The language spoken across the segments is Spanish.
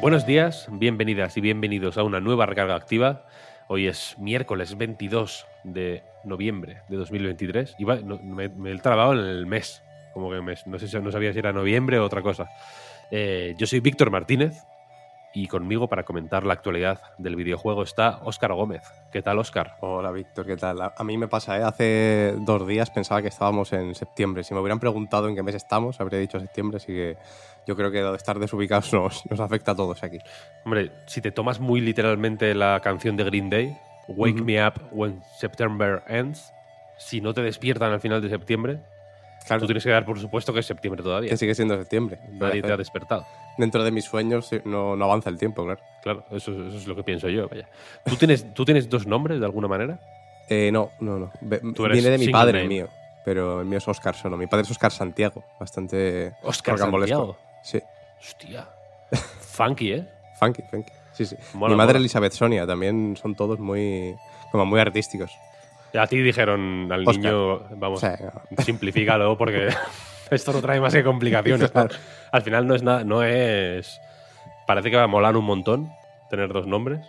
Buenos días, bienvenidas y bienvenidos a una nueva recarga activa. Hoy es miércoles 22 de noviembre de 2023. Iba, no, me, me he trabado en el mes, como que mes. No sé no sabía si era noviembre o otra cosa. Eh, yo soy Víctor Martínez y conmigo para comentar la actualidad del videojuego está Óscar Gómez. ¿Qué tal, Óscar? Hola Víctor, ¿qué tal? A mí me pasa, ¿eh? hace dos días pensaba que estábamos en septiembre. Si me hubieran preguntado en qué mes estamos, habría dicho septiembre, así que yo creo que estar desubicados nos, nos afecta a todos aquí. Hombre, si te tomas muy literalmente la canción de Green Day, Wake Me Up When September Ends, si no te despiertan al final de septiembre, Claro, tú tienes que dar por supuesto que es septiembre todavía. que sigue siendo septiembre. Nadie te ha despertado. Dentro de mis sueños no, no avanza el tiempo, claro. Claro, eso, eso es lo que pienso yo. Vaya. ¿Tú, tienes, ¿Tú tienes dos nombres de alguna manera? Eh, no, no, no. Ve- Tú eres Viene de mi padre name. el mío, pero el mío es Oscar solo. Mi padre es Oscar Santiago, bastante rocambolesco. Santiago. Sí, Hostia. Funky, ¿eh? funky, funky. Sí, sí. Mola, mi madre mola. Elizabeth Sonia, también son todos muy, como muy artísticos. A ti dijeron al Óscar. niño, vamos, sea, simplifícalo porque esto no trae más que complicaciones. ¿no? Al final no es nada, no es. Parece que va a molar un montón tener dos nombres.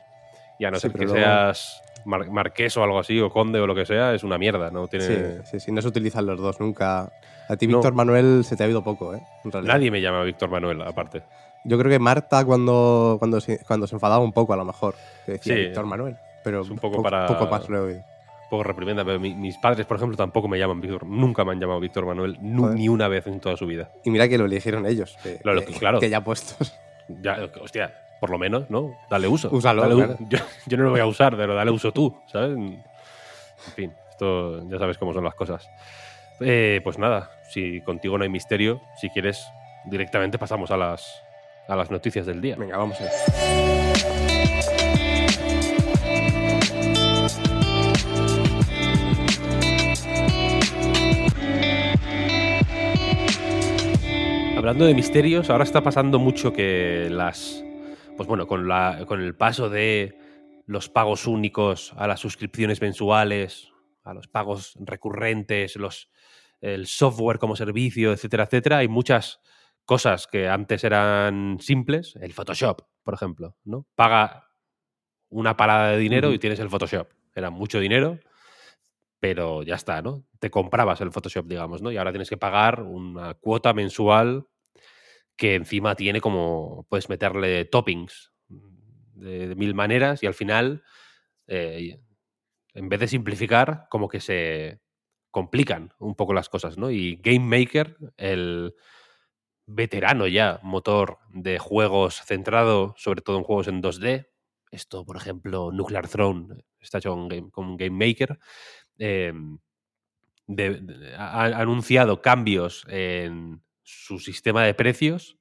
Y a no Sí, ser que luego- seas mar- marqués o algo así, o conde o lo que sea, es una mierda. No tiene. sí, sí, sí, no se utilizan los dos nunca. A ti, No. Víctor Manuel, se te ha ido poco, ¿eh? En realidad. Nadie me llama Víctor Manuel, aparte. Yo creo que Marta cuando, cuando, se, cuando se enfadaba un poco, a lo mejor, que decía Sí. Víctor Manuel. Pero Es un poco poco, para- poco más lo he oído. Poco reprimenda, pero mi- mis padres, por ejemplo, tampoco me llaman Víctor. Nunca me han llamado Víctor Manuel, Joder. ni una vez en toda su vida. Y mira que lo eligieron ellos. Que, Claro, que- claro. que ya puestos. Ya, hostia, por lo menos, ¿no? Dale uso. Úsalo, Dale claro. yo, yo no lo voy a usar, pero dale uso tú, ¿sabes? En fin, esto ya sabes cómo son las cosas. Eh, pues nada, si contigo no hay misterio, si quieres, directamente pasamos a las, a las noticias del día. Venga, vamos a ver. Hablando de misterios, ahora está pasando mucho que las. Pues bueno, con, la, con el paso de los pagos únicos a las suscripciones mensuales, a los pagos recurrentes, los, el software como servicio, etcétera, etcétera, hay muchas cosas que antes eran simples. El Photoshop, por ejemplo, ¿no? Paga una parada de dinero y tienes el Photoshop. Era mucho dinero, pero ya está, ¿no? Te comprabas el Photoshop, digamos, ¿no? Y ahora tienes que pagar una cuota mensual que encima tiene como, puedes meterle toppings de, mil maneras y al final, eh, en vez de simplificar, como que se complican un poco las cosas, ¿no? Y Game Maker, el veterano ya motor de juegos centrado sobre todo en juegos en 2D, esto, por ejemplo, Nuclear Throne está hecho con con Game Maker, ha, ha anunciado cambios en su sistema de precios.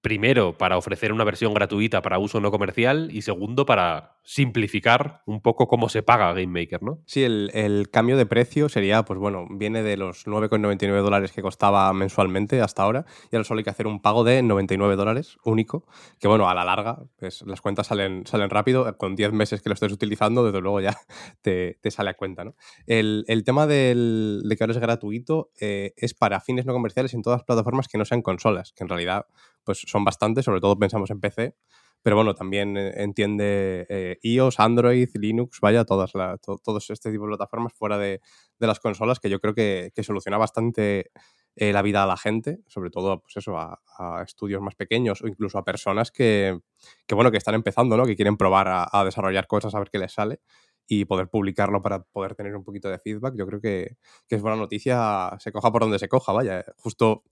Primero, para ofrecer una versión gratuita para uso no comercial y segundo, para simplificar un poco cómo se paga Game Maker, ¿no? Sí, el, cambio de precio sería, pues bueno, viene de los 9,99 dólares que costaba mensualmente hasta ahora y ahora solo hay que hacer un pago de 99 dólares único, que bueno, a la larga, pues las cuentas salen, salen rápido, con 10 meses que lo estés utilizando, desde luego ya te, te sale a cuenta, ¿no? El, tema de que ahora es gratuito eh, es para fines no comerciales en todas las plataformas que no sean consolas, que en realidad pues son bastantes, sobre todo pensamos en PC, pero bueno, también eh, entiende eh, iOS, Android, Linux, vaya, todas la- to- todos este tipo de plataformas fuera de, de las consolas, que yo creo que, que soluciona bastante eh, la vida a la gente, sobre todo, pues eso, a, a estudios más pequeños o incluso a personas que, que, bueno, que están empezando, ¿no? Que quieren probar a, a desarrollar cosas, a ver qué les sale y poder publicarlo para poder tener un poquito de feedback. Yo creo que, que es buena noticia, se coja por donde se coja, vaya. Justo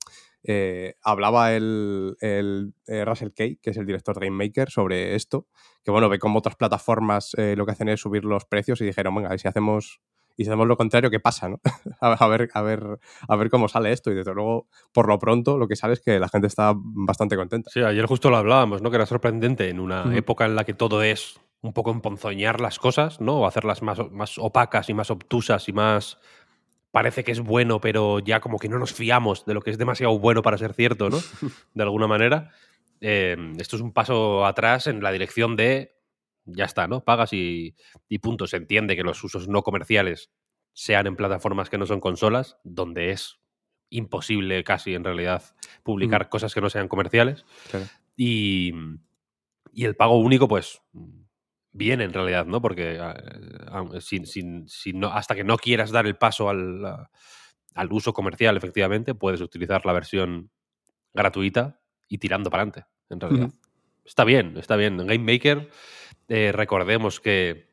eh, hablaba el, el eh, Russell Kay, que es el director de Game Maker, sobre esto, que bueno, ve cómo otras plataformas eh, lo que hacen es subir los precios y dijeron, venga, y si hacemos y si hacemos lo contrario, ¿qué pasa? ¿no? a, ver, a, ver, a ver cómo sale esto. Y desde luego, por lo pronto, lo que sale es que la gente está bastante contenta. Sí, ayer justo lo hablábamos, ¿no? Que era sorprendente en una época en la que todo es un poco emponzoñar las cosas, ¿no? O hacerlas más, más opacas y más obtusas y más. Parece que es bueno, pero ya como que no nos fiamos de lo que es demasiado bueno para ser cierto, ¿no? De alguna manera. Eh, esto es un paso atrás en la dirección de ya está, ¿no? Pagas y, y punto. Se entiende que los usos no comerciales sean en plataformas que no son consolas, donde es imposible casi en realidad publicar cosas que no sean comerciales. Y, y, el pago único, pues, bien en realidad, ¿no? Porque ah, sin, sin, no, hasta que no quieras dar el paso al, al, uso comercial, efectivamente, puedes utilizar la versión gratuita y tirando para adelante, en realidad. Está bien, está bien. Game Maker eh, recordemos que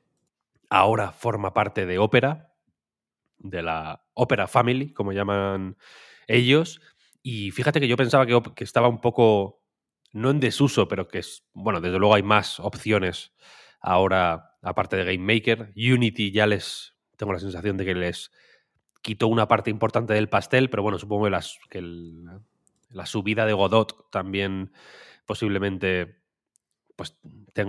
ahora forma parte de Opera, de la Opera Family, como llaman ellos. Y fíjate que yo pensaba que, estaba un poco, no en desuso, pero que es, bueno, desde luego hay más opciones ahora, aparte de Game Maker. Unity ya les, tengo la sensación de que les quitó una parte importante del pastel, pero bueno, supongo que, la subida de Godot también posiblemente pues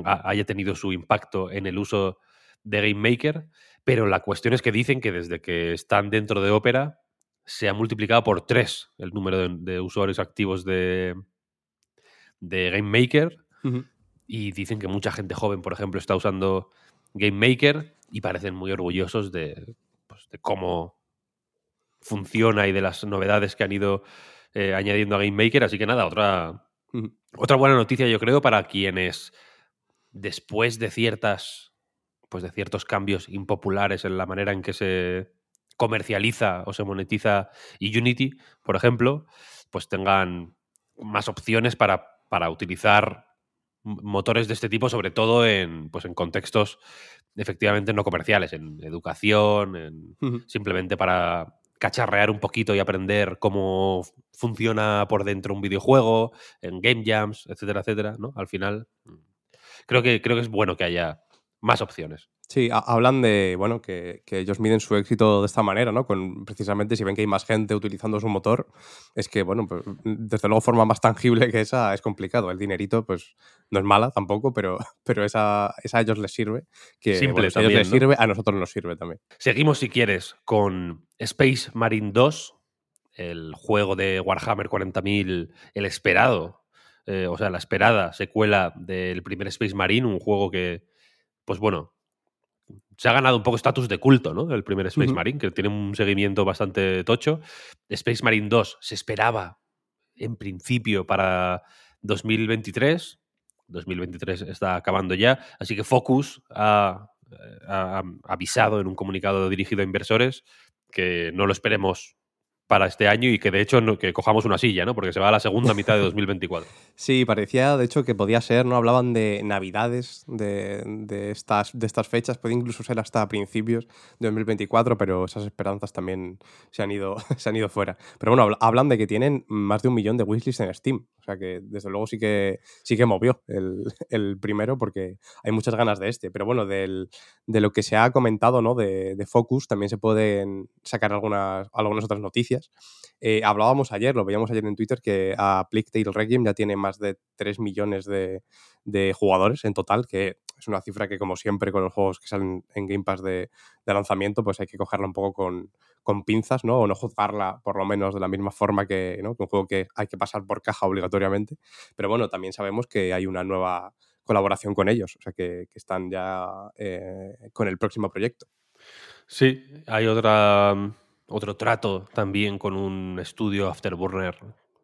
haya tenido su impacto en el uso de Game Maker, pero la cuestión es que dicen que desde que están dentro de Opera se ha multiplicado por tres el número de, usuarios activos de, de Game Maker y dicen que mucha gente joven, por ejemplo, está usando Game Maker y parecen muy orgullosos de, pues, cómo funciona y de las novedades que han ido eh, añadiendo a Game Maker. Así que nada, otra, otra buena noticia, yo creo, para quienes después de ciertas, pues de ciertos cambios impopulares en la manera en que se comercializa o se monetiza Unity, por ejemplo, pues tengan más opciones para, para utilizar motores de este tipo, sobre todo en, pues en contextos efectivamente no comerciales, en educación, en, simplemente para cacharrear un poquito y aprender cómo funciona por dentro un videojuego, en game jams, etcétera, etcétera, ¿no? Al final, mm, creo que, creo que es bueno que haya más opciones. Sí, hablan de, bueno, que, ellos miden su éxito de esta manera, ¿no? Con, precisamente si ven que hay más gente utilizando su motor, es que, bueno, pues, desde luego forma más tangible que esa es complicado. El dinerito, pues, no es mala tampoco, pero, pero esa, esa a ellos les sirve. Que, Simple a ellos les sirve, a nosotros nos sirve también. Seguimos, si quieres, con Space Marine 2, el juego de Warhammer 40.000, el esperado, eh, o sea, la esperada secuela del primer Space Marine, un juego que, pues bueno, se ha ganado un poco estatus de culto, ¿no? El primer Space Marine, que tiene un seguimiento bastante tocho. Space Marine 2 se esperaba, en principio, para 2023. 2023 está acabando ya. Así que Focus ha, ha avisado en un comunicado dirigido a inversores que no lo esperemos para este año y que de hecho que cojamos una silla, ¿no? Porque se va a la segunda mitad de 2024. Sí, parecía de hecho que podía ser, ¿no? Hablaban de navidades de, estas, de estas fechas, puede incluso ser hasta principios de 2024, pero esas esperanzas también se han ido, se han ido fuera. Pero bueno, hablan de que tienen más de un millón de wishlists en Steam. O sea que desde luego sí que, sí que movió el, primero porque hay muchas ganas de este. Pero bueno, de lo que se ha comentado, ¿no? De, de Focus también se pueden sacar algunas, algunas otras noticias eh, hablábamos ayer, lo veíamos ayer en Twitter, que a Plague Requiem ya tiene más de 3 millones de, jugadores en total, que es una cifra que, como siempre, con los juegos que salen en Game Pass de, lanzamiento, pues hay que cogerla un poco con, pinzas, ¿no? O no juzgarla, por lo menos, de la misma forma que, un juego que hay que pasar por caja obligatoriamente. Pero bueno, también sabemos que hay una nueva colaboración con ellos, o sea que, están ya eh, con el próximo proyecto. Sí, hay otra otro trato también con un estudio Afterburner,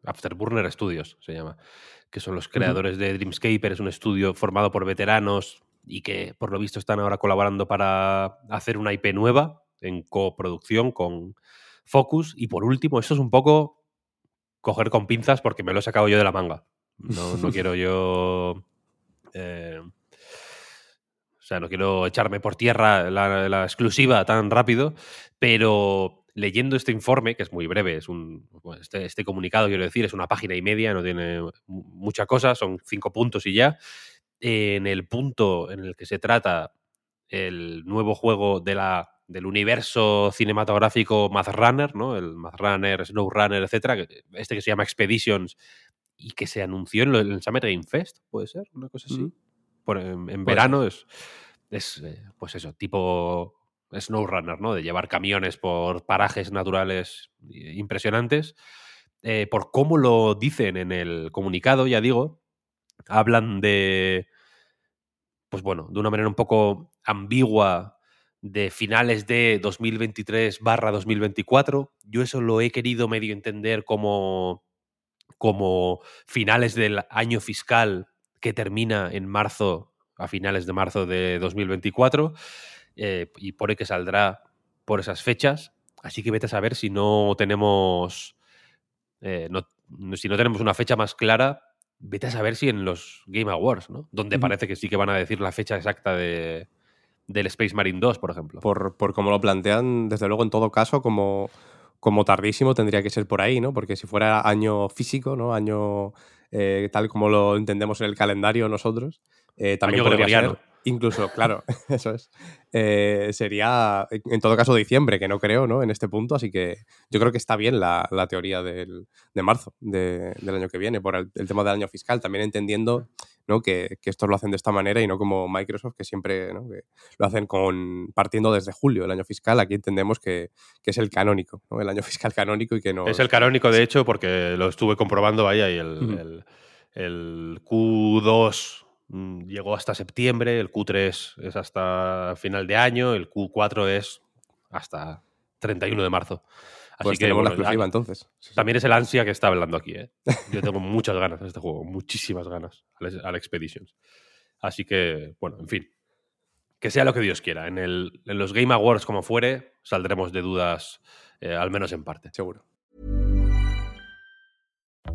Afterburner Studios se llama, que son los creadores de Dreamscaper, es un estudio formado por veteranos y que por lo visto están ahora colaborando para hacer una IP nueva en coproducción con Focus. Y por último, esto es un poco coger con pinzas porque me lo he sacado yo de la manga. No, quiero yo... Eh, o sea, no quiero echarme por tierra la, la, exclusiva tan rápido, pero leyendo este informe, que es muy breve, es un, este, este, comunicado, quiero decir, es una página y media, no tiene mucha cosa, son cinco puntos y ya. En el punto en el que se trata el nuevo juego de la del universo cinematográfico Math Runner, ¿no? El Math Runner, Snow Runner, etcétera, este que se llama Expeditions y que se anunció en, el Summer Game Fest, puede ser, una cosa así. en, verano es, es eh, pues eso, tipo SnowRunner, ¿no? De llevar camiones por parajes naturales impresionantes. Eh, por cómo lo dicen en el comunicado, ya digo, hablan de, pues bueno, de una manera un poco ambigua de finales de 2023 barra 2024. Yo eso lo he querido medio entender como, como finales del año fiscal que termina en marzo, a finales de marzo de 2024, eh, y pone que saldrá por esas fechas. Así que vete a saber si no tenemos. Eh, si no tenemos una fecha más clara, vete a saber si en los Game Awards, ¿no? Donde parece que sí que van a decir la fecha exacta de, del Space Marine 2, por ejemplo. Por, por cómo lo plantean, desde luego, en todo caso, como, como tardísimo tendría que ser por ahí, ¿no? Porque si fuera año físico, ¿no? Año eh, tal como lo entendemos en el calendario nosotros, eh, también podría ser Incluso, claro, eso es. Eh, sería, en todo caso, diciembre, que no creo, ¿no? En este punto, así que yo creo que está bien la, teoría del, de marzo del año que viene, por el, tema del año fiscal, también entendiendo ¿no? que, que estos lo hacen de esta manera y no como Microsoft, que siempre ¿no? lo hacen con partiendo desde julio, el año fiscal. Aquí entendemos que, es el canónico, ¿no? el año fiscal canónico y que no... Es el canónico, de hecho, porque lo estuve comprobando, y el, el Q2 Mm, llegó hasta septiembre, el Q3 es hasta final de año, el Q4 es hasta 31 de marzo. Así pues que tenemos la exclusiva entonces. También es el ansia que está hablando aquí. ¿eh? Yo tengo muchas ganas de este juego, muchísimas ganas al, Expeditions. Así que, bueno, en fin. Que sea lo que Dios quiera. En, el, en los Game Awards, como fuere, saldremos de dudas, eh, al menos en parte. Seguro.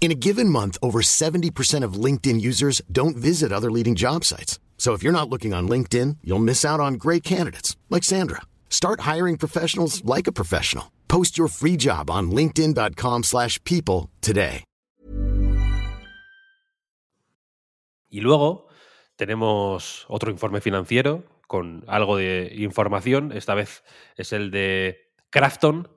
In a given month, over 70% of LinkedIn users don't visit other leading job sites. So if you're not looking on LinkedIn, you'll miss out on great candidates like Sandra. Start hiring professionals like a professional. Post your free job on linkedin.com/people today. Y luego tenemos otro informe financiero con algo de información, esta vez es el de Crafton,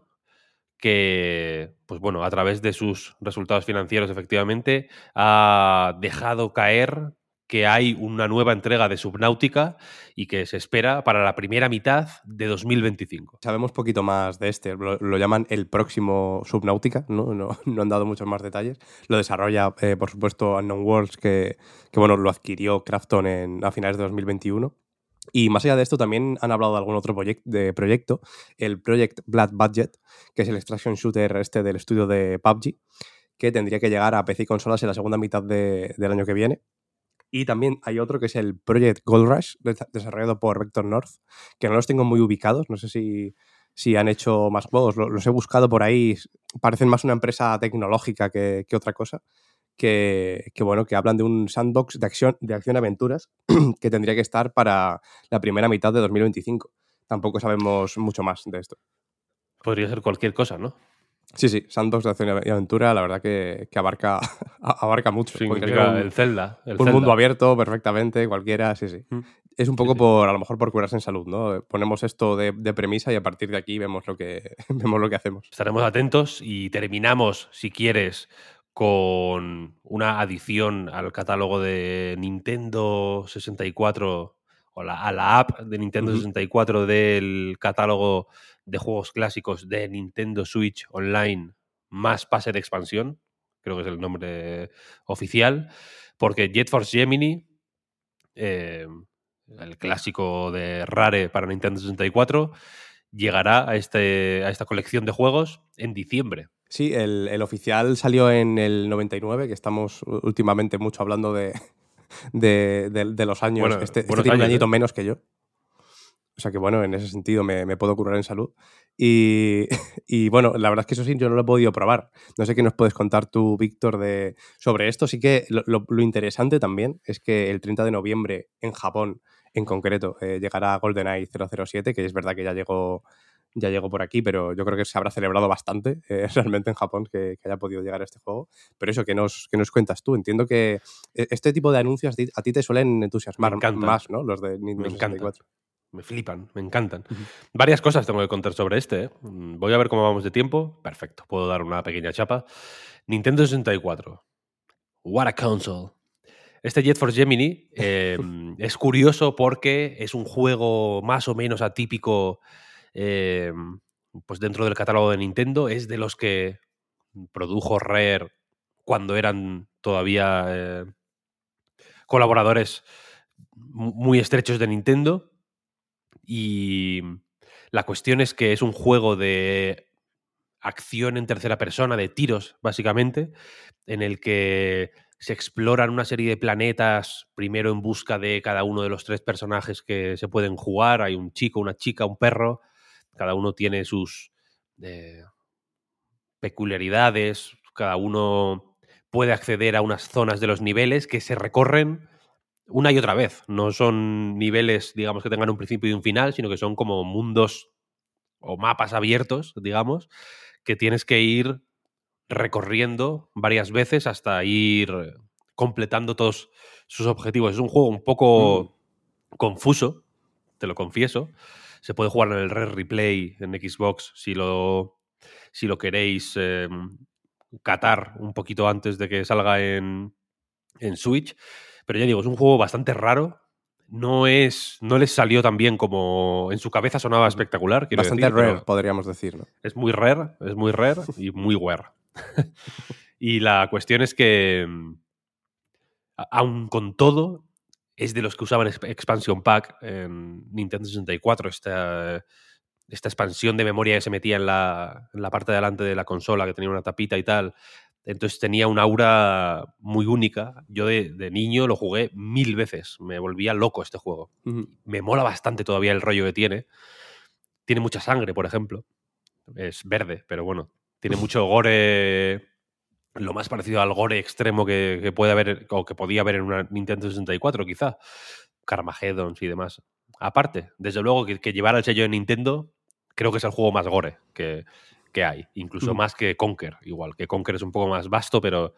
que, pues bueno, a través de sus resultados financieros, efectivamente, ha dejado caer que hay una nueva entrega de Subnautica y que se espera para la primera mitad de 2025. Sabemos poquito más de este, lo, llaman el próximo Subnautica, ¿no? No, han dado muchos más detalles. Lo desarrolla, eh, por supuesto, Unknown Worlds, que, que, bueno, lo adquirió Crafton en, a finales de 2021. Y más allá de esto, también han hablado de algún otro de proyecto, el Project Blood Budget, que es el extraction shooter este del estudio de PUBG, que tendría que llegar a PC y consolas en la segunda mitad del año que viene. Y también hay otro que es el Project Gold Rush, desarrollado por Vector North, que no los tengo muy ubicados, no sé si, si han hecho más juegos, los, he buscado por ahí, parecen más una empresa tecnológica que, que otra cosa que, bueno, que hablan de un sandbox de acción, de acción aventuras que tendría que estar para la primera mitad de 2025. Tampoco sabemos mucho más de esto. Podría ser cualquier cosa, ¿no? Sí, sí, Sandbox de acción y aventura, la verdad que, abarca, abarca mucho. el Zelda. un mundo abierto perfectamente, cualquiera, sí, sí. Mm. Es un poco por, a lo mejor por curarse en salud, ¿no? Ponemos esto de, de, premisa y a partir de aquí vemos lo, que, vemos lo que hacemos. Estaremos atentos y terminamos, si quieres, con una adición al catálogo de Nintendo 64 o a la app de Nintendo 64 del catálogo de juegos clásicos de Nintendo Switch Online más pase de expansión, creo que es el nombre oficial, porque Jet Force Gemini, eh, el clásico de Rare para Nintendo 64, llegará a, este, a esta colección de juegos en diciembre. Sí, el, oficial salió en el 99, que estamos últimamente mucho hablando de, de, los años. este, este tiene un añito ¿eh? menos que yo. O sea que bueno, en ese sentido me, me puedo curar en salud. Y, y, bueno, la verdad es que eso sí, yo no lo he podido probar. No sé qué nos puedes contar tú, Víctor, de, sobre esto. Sí que lo, lo, lo, interesante también es que el 30 de noviembre en Japón, en concreto, eh, llegará GoldenEye 007, que es verdad que ya llegó ya llegó por aquí, pero yo creo que se habrá celebrado bastante eh, realmente en Japón que, que, haya podido llegar a este juego. Pero eso, que nos, que nos cuentas tú? Entiendo que eh, este tipo de anuncios a ti, te suelen entusiasmar más, ¿no? Los de Nintendo me 64. Me flipan, me encantan. Uh -huh. Varias cosas tengo que contar sobre este. ¿eh? Voy a ver cómo vamos de tiempo. Perfecto, puedo dar una pequeña chapa. Nintendo 64. What a console. Este Jet Force Gemini eh, es curioso porque es un juego más o menos atípico eh, pues dentro del catálogo de Nintendo. Es de los que produjo Rare cuando eran todavía eh, colaboradores muy estrechos de Nintendo. Y la cuestión es que es un juego de acción en tercera persona, de tiros, básicamente, en el que se exploran una serie de planetas, primero en busca de cada uno de los tres personajes que se pueden jugar. Hay un chico, una chica, un perro. Cada uno tiene sus eh, peculiaridades. Cada uno puede acceder a unas zonas de los niveles que se recorren una y otra vez. No son niveles, digamos, que tengan un principio y un final, sino que son como mundos o mapas abiertos, digamos, que tienes que ir recorriendo varias veces hasta ir completando todos sus objetivos. Es un juego un poco mm. confuso, te lo confieso. Se puede jugar en el Red Replay en Xbox si lo, si lo queréis eh, catar un poquito antes de que salga en, en Switch. Pero ya digo, es un juego bastante raro. No es. No les salió tan bien como en su cabeza sonaba espectacular. Bastante decir, rare, podríamos decir. ¿no? Es muy rare, es muy rare y muy wear. y la cuestión es que. Aun con todo, es de los que usaban Expansion Pack en Nintendo 64. Esta, esta expansión de memoria que se metía en la, en la parte de delante de la consola, que tenía una tapita y tal. Entonces tenía un aura muy única. Yo de, de, niño lo jugué mil veces. Me volvía loco este juego. Uh -huh. Me mola bastante todavía el rollo que tiene. Tiene mucha sangre, por ejemplo. Es verde, pero bueno. Tiene mucho gore. Lo más parecido al gore extremo que, que puede haber o que podía haber en una Nintendo 64, quizá. Carmageddons y demás. Aparte, desde luego que, que llevar el sello de Nintendo, creo que es el juego más gore que, que hay, incluso mm. más que Conker, igual, que Conker es un poco más vasto, pero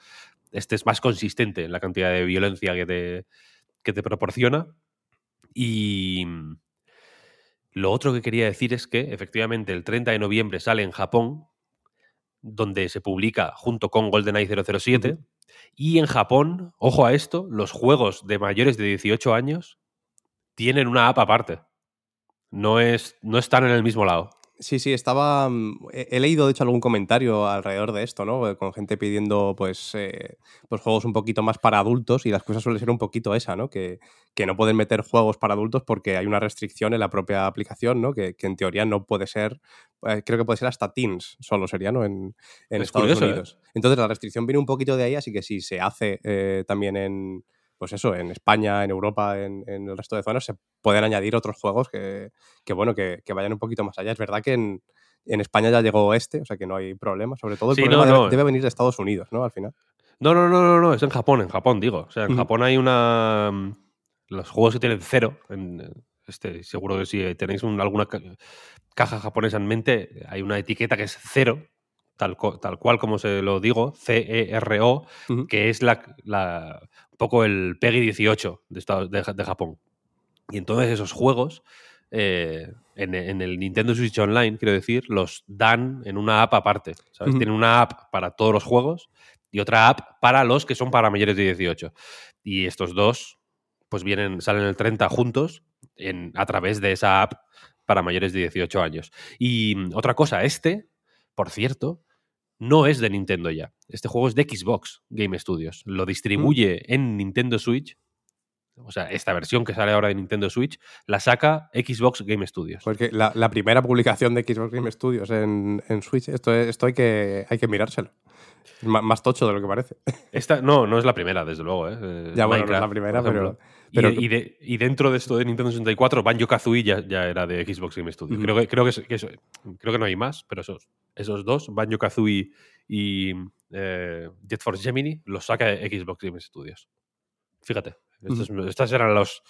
este es más consistente en la cantidad de violencia que te, que te proporciona. Y lo otro que quería decir es que efectivamente el 30 de noviembre sale en Japón, donde se publica junto con GoldenEye 007, uh -huh. y en Japón, ojo a esto, los juegos de mayores de 18 años tienen una app aparte. No, es, no están en el mismo lado. Sí, sí, estaba. He leído, de hecho, algún comentario alrededor de esto, ¿no? Con gente pidiendo, pues, eh, pues juegos un poquito más para adultos y las cosas suelen ser un poquito esa, ¿no? Que, que, no pueden meter juegos para adultos porque hay una restricción en la propia aplicación, ¿no? Que, que en teoría no puede ser. Eh, creo que puede ser hasta teens, solo sería, ¿no? En, en Estados curioso, Unidos. ¿eh? Entonces la restricción viene un poquito de ahí, así que si se hace eh, también en pues eso, en España, en Europa, en, en, el resto de zonas, se pueden añadir otros juegos que, que bueno, que, que, vayan un poquito más allá. Es verdad que en, en, España ya llegó este, o sea que no hay problema. Sobre todo el sí, problema no, no. Debe, debe, venir de Estados Unidos, ¿no? Al final. No, no, no, no, no, es en Japón, en Japón, digo. O sea, en mm. Japón hay una. Los juegos que tienen cero, en este, seguro que si tenéis un, alguna caja japonesa en mente, hay una etiqueta que es cero, tal, tal, cual como se lo digo, C-E-R-O, uh -huh. que es la, la, un poco el PEGI 18 de, de, de, Japón. Y entonces esos juegos, eh, en, en, el Nintendo Switch Online, quiero decir, los dan en una app aparte. ¿sabes? Uh -huh. Tienen una app para todos los juegos y otra app para los que son para mayores de 18. Y estos dos, pues vienen, salen el 30 juntos en, a través de esa app para mayores de 18 años. Y mm, otra cosa, este, por cierto, no es de Nintendo ya. Este juego es de Xbox Game Studios. Lo distribuye mm. en Nintendo Switch. O sea, esta versión que sale ahora de Nintendo Switch la saca Xbox Game Studios. Porque la, la primera publicación de Xbox Game Studios en, en Switch, esto, esto hay, que, hay que mirárselo. Más tocho de lo que parece. Esta, no, no es la primera, desde luego. ¿eh? Eh, Ya, bueno, no es la primera, pero- pero- y, de- y de- y dentro de esto de Nintendo 64, Banjo Kazooie ya, ya era de Xbox Game Studios. Creo que, creo, que, es- que eso- creo que no hay más, pero esos, esos dos, Banjo Kazooie y eh, Jet Force Gemini, los saca Xbox Game Studios. Fíjate, estos, estos eran los,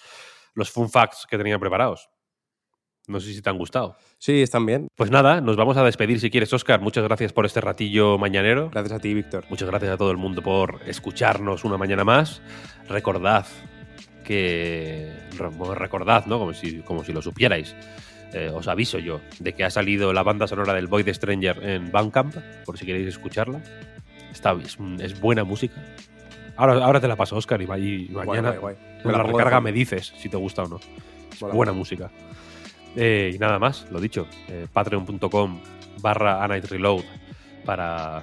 los fun facts que tenía preparados. No sé si te han gustado. Sí, están bien. Pues nada, nos vamos a despedir si quieres, Oscar. Muchas gracias por este ratillo mañanero. Gracias a ti, Víctor. Muchas gracias a todo el mundo por escucharnos una mañana más. Recordad que. Recordad, ¿no? Como si, como si lo supierais. Eh, os aviso yo de que ha salido la banda sonora del Void Stranger en Bandcamp, por si queréis escucharla. Está, es, es buena música. Ahora, ahora te la paso, Oscar, y, mañana guay, guay. con la recarga me dices si te gusta o no. Es buena música. Eh, y nada más, lo dicho. eh, Patreon.com barra Reload para,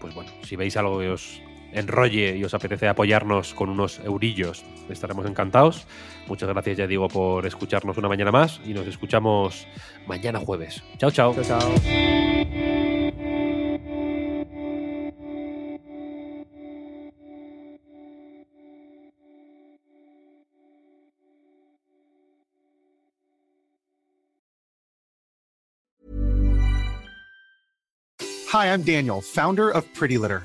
pues bueno, si veis algo que os enrolle y os apetece apoyarnos con unos eurillos, estaremos encantados. Muchas gracias, ya digo, por escucharnos una mañana más y nos escuchamos mañana jueves. Chao, chao. Chao, chao. Hi, I'm Daniel, founder of Pretty Litter.